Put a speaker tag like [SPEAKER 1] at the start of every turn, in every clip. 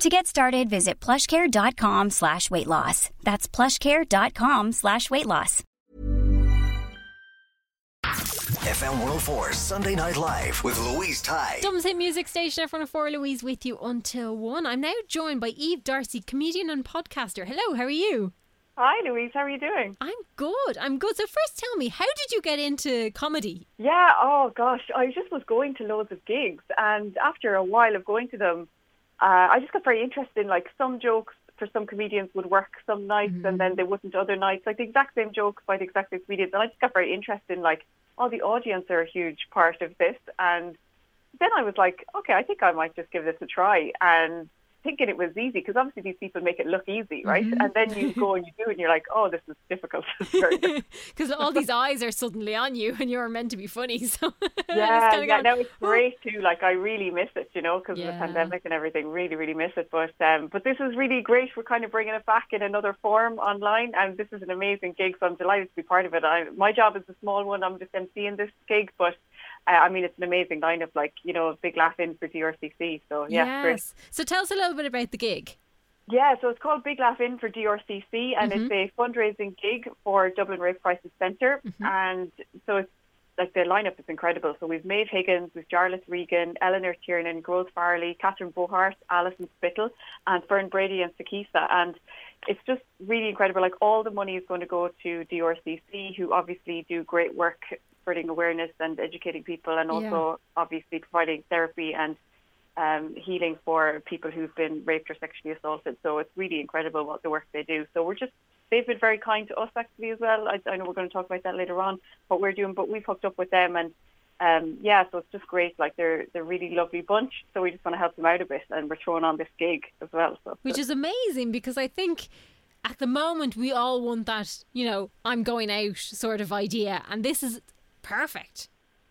[SPEAKER 1] To get started, visit plushcare.com slash weight loss. That's plushcare.com slash weight loss.
[SPEAKER 2] FM 104 Sunday Night Live with Louise Ty.
[SPEAKER 3] Dublin's hit music station, F104 Louise with you until 1. I'm now joined by Eve Darcy, comedian and podcaster. Hello, how are you?
[SPEAKER 4] Hi, Louise. How are you doing?
[SPEAKER 3] I'm good. I'm good. So first tell me, how did you get into comedy?
[SPEAKER 4] Yeah. Oh gosh, I just was going to loads of gigs, and after a while of going to them, uh, I just got very interested in like some jokes for some comedians would work some nights, and then they wouldn't other nights. Like the exact same jokes by the exact same comedians, and I just got very interested in like, oh, the audience are a huge part of this, and then I was like, okay, I think I might just give this a try, and thinking it was easy because obviously these people make it look easy, right? And then you go and you do, it and you're like, oh, this is difficult. It's very difficult.
[SPEAKER 3] Because all these eyes are suddenly on you and you're meant to be funny. So
[SPEAKER 4] Yeah, yeah,
[SPEAKER 3] going,
[SPEAKER 4] no, it's great too. Like I really miss it, you know, because
[SPEAKER 3] Yeah.
[SPEAKER 4] of the pandemic and everything. Really, really miss it. But um, but this is really great. We're kind of bringing it back in another form online, and this is an amazing gig. So I'm delighted to be part of it. I, my job is a small one. I'm just emceeing this gig, but uh, I mean, it's an amazing lineup. Like you know, a big laugh in for DRCC. So yeah, great.
[SPEAKER 3] Yes. So tell us a little bit about the gig.
[SPEAKER 4] Yeah, so it's called Big Laugh In for DRCC, and it's a fundraising gig for Dublin Rape Crisis Centre. And so it's like the lineup is incredible. So we've Maeve Higgins, we've Jarlath Regan, Eleanor Tiernan, Grove Farley, Catherine Bohart, Alison Spittle, and Fern Brady and Sakisa. And it's just really incredible. Like all the money is going to go to DRCC, who obviously do great work spreading awareness and educating people, and also obviously providing therapy and um, healing for people who've been raped or sexually assaulted. So it's really incredible what the work they do. So we're just they've been very kind to us actually as well. I, I know we're going to talk about that later on what we're doing, but we've hooked up with them and. Um, yeah, so it's just great. Like they're they're really lovely bunch. So we just want to help them out a bit, and we're throwing on this gig as well. So
[SPEAKER 3] Which is amazing because I think at the moment we all want that, you know, I'm going out sort of idea. And this is perfect.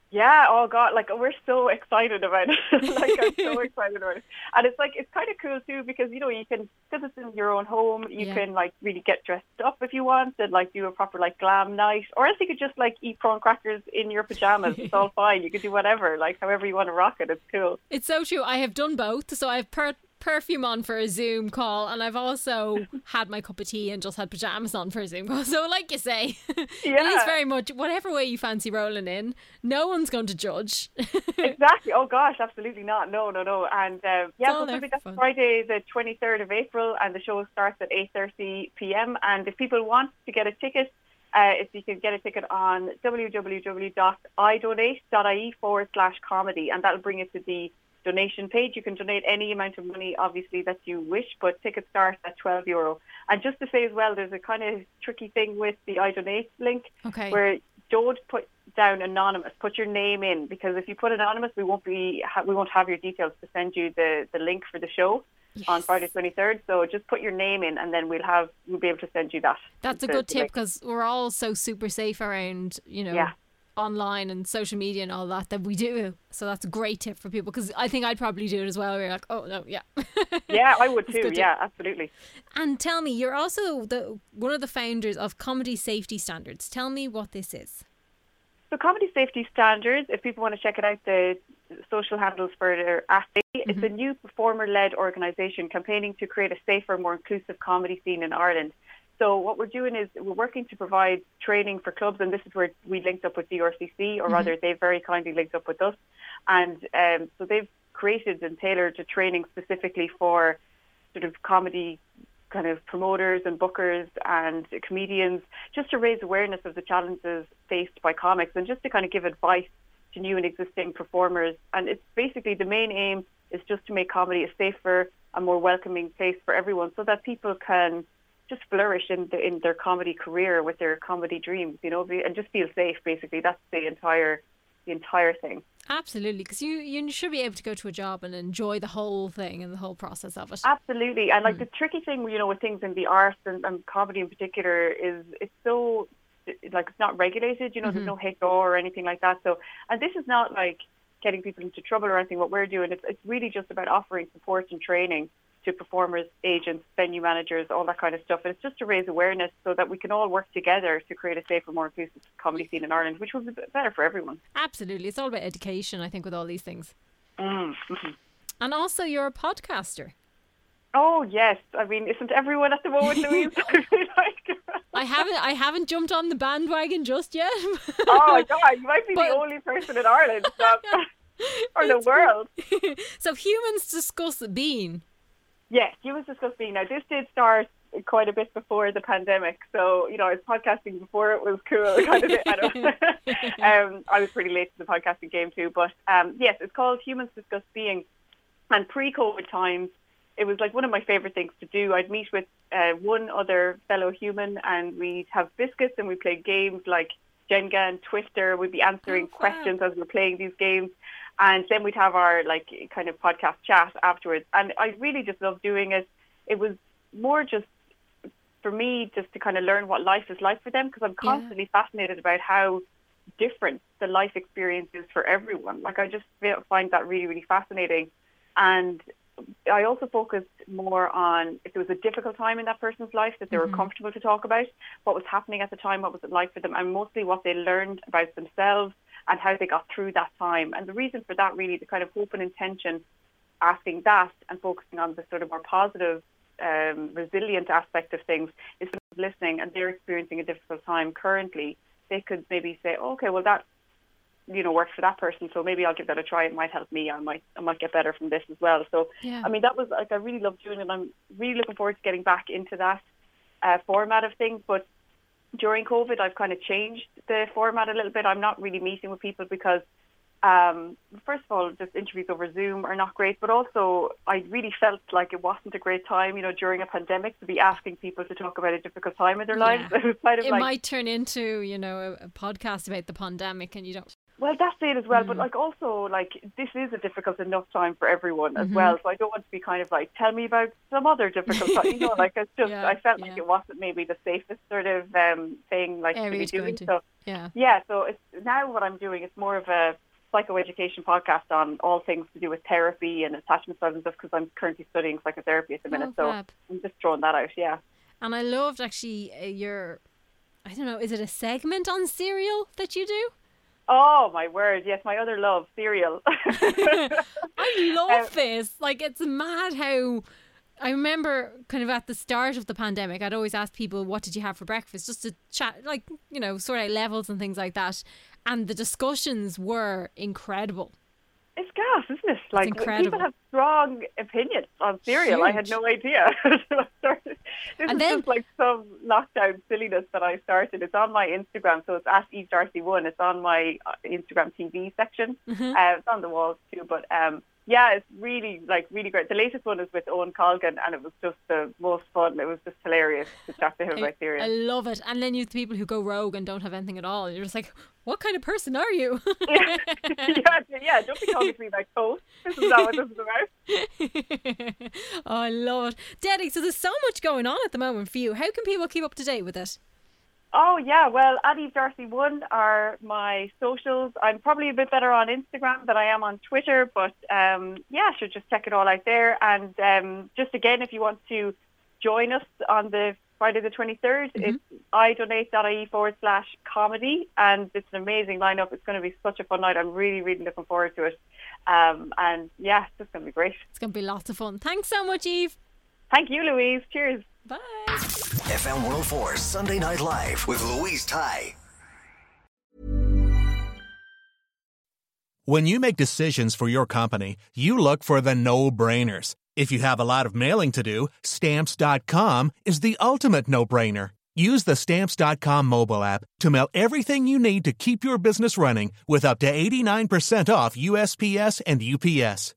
[SPEAKER 4] Yeah, oh god, like we're so excited about it. like I'm so excited about it, and it's like it's kind of cool too because you know you can because it's in your own home, you
[SPEAKER 3] Yeah.
[SPEAKER 4] can like really get dressed up if you want and like do a proper like glam night, or else you could just like eat prawn crackers in your pajamas. it's all fine. You could do whatever, like however you want to rock it. It's cool.
[SPEAKER 3] It's so true. I have done both. So I've per- perfume on for a Zoom call, and I've also had my cup of tea and just had pajamas on for a Zoom call. So, like you say, yeah. it is very much whatever way you fancy rolling in. No one's going to judge.
[SPEAKER 4] exactly. Oh gosh, absolutely not. No, no, no. And um, yeah, so
[SPEAKER 3] there
[SPEAKER 4] that's
[SPEAKER 3] fun.
[SPEAKER 4] Friday, the twenty third of April, and the show starts at eight thirty p.m. And if people want to get a ticket, uh, if you can get a ticket on www.idonate.ie forward slash comedy, and that'll bring you to the donation page. You can donate any amount of money, obviously, that you wish, but tickets start at 12 euro. And just to say as well, there's a kind of tricky thing with the iDonate link
[SPEAKER 3] Okay.
[SPEAKER 4] where don't put down anonymous. Put your name in because if you put anonymous, we won't be we won't have your details to send you the, the link for the show on Friday 23rd. So just put your name in, and then we'll have we'll be able to send you that.
[SPEAKER 3] That's a good tip because we're all so super safe around, you know,
[SPEAKER 4] Yeah.
[SPEAKER 3] Online and social media and all that that we do. So that's a great tip for people because I think I'd probably do it as well. We're like, oh no, yeah.
[SPEAKER 4] Yeah, I would too.
[SPEAKER 3] good tip.
[SPEAKER 4] Yeah, absolutely.
[SPEAKER 3] And tell me, you're also the one of the founders of Comedy Safety Standards. Tell me what this is.
[SPEAKER 4] So Comedy Safety Standards, if people want to check it out, the social handles for their at it's mm-hmm. a new performer-led organisation campaigning to create a safer, more inclusive comedy scene in Ireland. So what we're doing is we're working to provide training for clubs, and this is where we linked up with DRCC, or rather they very kindly linked up with us. And um, so they've created and tailored a training specifically for sort of comedy kind of promoters and bookers and comedians just to raise awareness of the challenges faced by comics and just to kind of give advice to new and existing performers. And it's basically the main aim is just to make comedy a safer and more welcoming place for everyone so that people can just flourish in the, in their comedy career with their comedy dreams, you know, and just feel safe. Basically, that's the entire the entire thing.
[SPEAKER 3] Absolutely, because you you should be able to go to a job and enjoy the whole thing and the whole process of it.
[SPEAKER 4] Absolutely, and like
[SPEAKER 3] Mm.
[SPEAKER 4] the tricky thing, you know, with things in the arts and, and comedy in particular is it's so like it's not regulated. You know, there's no HR or anything like that. So, and this is not like getting people into trouble or anything. What we're doing, it's it's really just about offering support and training to performers, agents, venue managers, all that kind of stuff. And it's just to raise awareness so that we can all work together to create a safer, more inclusive comedy scene in Ireland, which will be better for everyone.
[SPEAKER 3] Absolutely, it's all about education. I think with all these things,
[SPEAKER 4] Mm. mhm.
[SPEAKER 3] and also you're a podcaster.
[SPEAKER 4] Oh yes, I mean, isn't everyone at the moment, Louise? I like.
[SPEAKER 3] I haven't I haven't jumped on the bandwagon just yet.
[SPEAKER 4] oh my God, you might be
[SPEAKER 3] But-
[SPEAKER 4] the only person in Ireland that, or the world.
[SPEAKER 3] so humans discuss being.
[SPEAKER 4] Yes, you was discussing. Now, this did start quite a bit before the pandemic, so you know I was podcasting before it was cool. Kind of. I, don't, um, I was pretty late to the podcasting game too, but um, yes, it's called Humans Discuss Being. And pre-COVID times, it was like one of my favorite things to do. I'd meet with uh, one other fellow human, and we'd have biscuits, and we would play games like Jenga and Twister. We'd be answering
[SPEAKER 3] Oh,
[SPEAKER 4] questions as we're playing these games and then we'd have our like kind of podcast chat afterwards. And I really just loved doing it. It was more just for me just to kind of learn what life is like for them because I'm
[SPEAKER 3] Yeah.
[SPEAKER 4] constantly fascinated about how different the life experience is for everyone. Like I just find that really really fascinating, and I also focused more on if there was a difficult time in that person's life that they were mm-hmm. comfortable to talk about, what was happening at the time, what was it like for them, and mostly what they learned about themselves and how they got through that time. And the reason for that really, the kind of hope and intention, asking that and focusing on the sort of more positive, um, resilient aspect of things is listening and they're experiencing a difficult time currently. They could maybe say, okay, well that you know works for that person, so maybe I'll give that a try. It might help me. I might I might get better from this as well. So
[SPEAKER 3] Yeah.
[SPEAKER 4] I mean that was like I really love doing it. I'm really looking forward to getting back into that uh, format of things. But during COVID, I've kind of changed the format a little bit. I'm not really meeting with people because, um, first of all, just interviews over Zoom are not great, but also I really felt like it wasn't a great time, you know, during a pandemic to be asking people to talk about a difficult time in their lives. It kind of
[SPEAKER 3] It
[SPEAKER 4] like,
[SPEAKER 3] might turn into, you know, a, a podcast about the pandemic and you don't
[SPEAKER 4] well, that's it as well.
[SPEAKER 3] Mm.
[SPEAKER 4] But like also, like this is a difficult enough time for everyone
[SPEAKER 3] Mm-hmm.
[SPEAKER 4] as well. So I don't want to be kind of like, tell me about some other difficult time. You know, like it's just
[SPEAKER 3] Yeah,
[SPEAKER 4] I felt like
[SPEAKER 3] yeah.
[SPEAKER 4] it wasn't maybe the safest sort of um, thing like to be
[SPEAKER 3] to
[SPEAKER 4] doing.
[SPEAKER 3] into.
[SPEAKER 4] So
[SPEAKER 3] Yeah.
[SPEAKER 4] Yeah, so it's now what I'm doing is more of a psychoeducation podcast on all things to do with therapy and attachment styles and stuff because I'm currently studying psychotherapy at the minute.
[SPEAKER 3] Oh,
[SPEAKER 4] so
[SPEAKER 3] fab.
[SPEAKER 4] I'm just throwing that out. Yeah.
[SPEAKER 3] And I loved actually uh, your, I don't know, is it a segment on cereal that you do?
[SPEAKER 4] Oh my word! Yes, my other love, cereal.
[SPEAKER 3] I love
[SPEAKER 4] Um,
[SPEAKER 3] this. Like, it's mad how. I remember kind of at the start of the pandemic, I'd always ask people, what did you have for breakfast? Just to chat, like, you know, sort out levels and things like that. And the discussions were incredible.
[SPEAKER 4] It's gas, isn't it? Like people have strong opinions on cereal. I had no idea. this
[SPEAKER 3] And
[SPEAKER 4] is
[SPEAKER 3] then-
[SPEAKER 4] just like some lockdown silliness that I started. It's on my Instagram, so it's at Eve Darcy One. It's on my uh, Instagram TV section.
[SPEAKER 3] Mm-hmm.
[SPEAKER 4] Uh, it's on the walls too, but um, yeah, it's really like really great. The latest one is with Owen Colgan, and it was just the most fun. It was just hilarious to chat to him
[SPEAKER 3] I,
[SPEAKER 4] about cereal.
[SPEAKER 3] I love it. And then you have the people who go rogue and don't have anything at all. You're just like, what kind of person are you?
[SPEAKER 4] yeah, yeah, yeah. Don't be talking to me about toast. This is not what this is about.
[SPEAKER 3] oh, I love it. Deddy, so there's so much going on at the moment for you. How can people keep up to date with it?
[SPEAKER 4] Oh yeah, well, at Eve Darcy One are my socials. I'm probably a bit better on Instagram than I am on Twitter, but um, yeah, should just check it all out there. And um, just again, if you want to join us on the Friday the 23rd, it's idonate.ie forward slash comedy, and it's an amazing lineup. It's going to be such a fun night. I'm really, really looking forward to it. Um, and yeah, it's just going to be great.
[SPEAKER 3] It's going to be lots of fun. Thanks so much, Eve.
[SPEAKER 4] Thank you, Louise. Cheers.
[SPEAKER 3] Bye.
[SPEAKER 2] FM 104 Sunday Night Live with Louise Ty.
[SPEAKER 5] When you make decisions for your company, you look for the no brainers. If you have a lot of mailing to do, stamps.com is the ultimate no brainer. Use the stamps.com mobile app to mail everything you need to keep your business running with up to 89% off USPS and UPS.